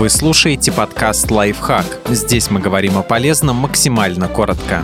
Вы слушаете подкаст «Лайфхак». Здесь мы говорим о полезном максимально коротко.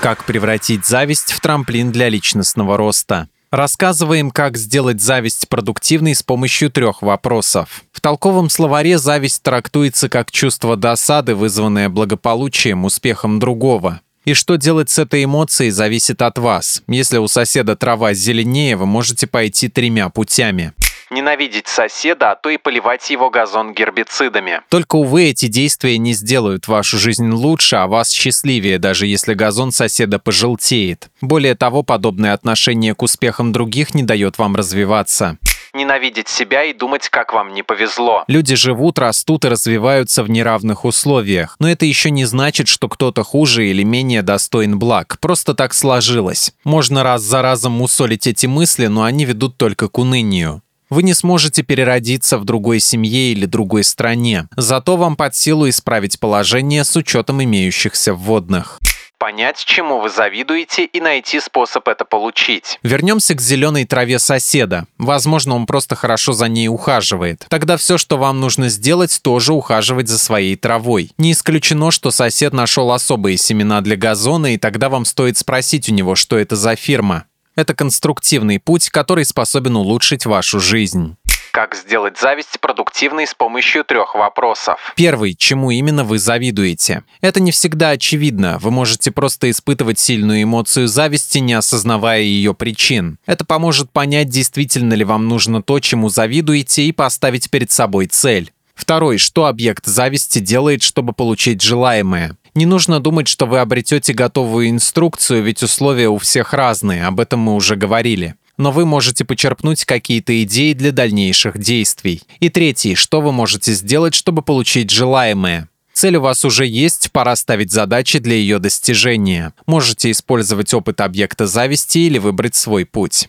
Как превратить зависть в трамплин для личностного роста? Рассказываем, как сделать зависть продуктивной с помощью трех вопросов. В толковом словаре зависть трактуется как чувство досады, вызванное благополучием, успехом другого. И что делать с этой эмоцией зависит от вас. Если у соседа трава зеленее, вы можете пойти тремя путями ненавидеть соседа, а то и поливать его газон гербицидами. Только, увы, эти действия не сделают вашу жизнь лучше, а вас счастливее, даже если газон соседа пожелтеет. Более того, подобное отношение к успехам других не дает вам развиваться ненавидеть себя и думать, как вам не повезло. Люди живут, растут и развиваются в неравных условиях. Но это еще не значит, что кто-то хуже или менее достоин благ. Просто так сложилось. Можно раз за разом мусолить эти мысли, но они ведут только к унынию. Вы не сможете переродиться в другой семье или другой стране. Зато вам под силу исправить положение с учетом имеющихся вводных понять, чему вы завидуете и найти способ это получить. Вернемся к зеленой траве соседа. Возможно, он просто хорошо за ней ухаживает. Тогда все, что вам нужно сделать, тоже ухаживать за своей травой. Не исключено, что сосед нашел особые семена для газона, и тогда вам стоит спросить у него, что это за фирма. Это конструктивный путь, который способен улучшить вашу жизнь. Как сделать зависть продуктивной с помощью трех вопросов? Первый. Чему именно вы завидуете? Это не всегда очевидно. Вы можете просто испытывать сильную эмоцию зависти, не осознавая ее причин. Это поможет понять, действительно ли вам нужно то, чему завидуете, и поставить перед собой цель. Второй. Что объект зависти делает, чтобы получить желаемое? Не нужно думать, что вы обретете готовую инструкцию, ведь условия у всех разные, об этом мы уже говорили. Но вы можете почерпнуть какие-то идеи для дальнейших действий. И третий, что вы можете сделать, чтобы получить желаемое? Цель у вас уже есть, пора ставить задачи для ее достижения. Можете использовать опыт объекта зависти или выбрать свой путь.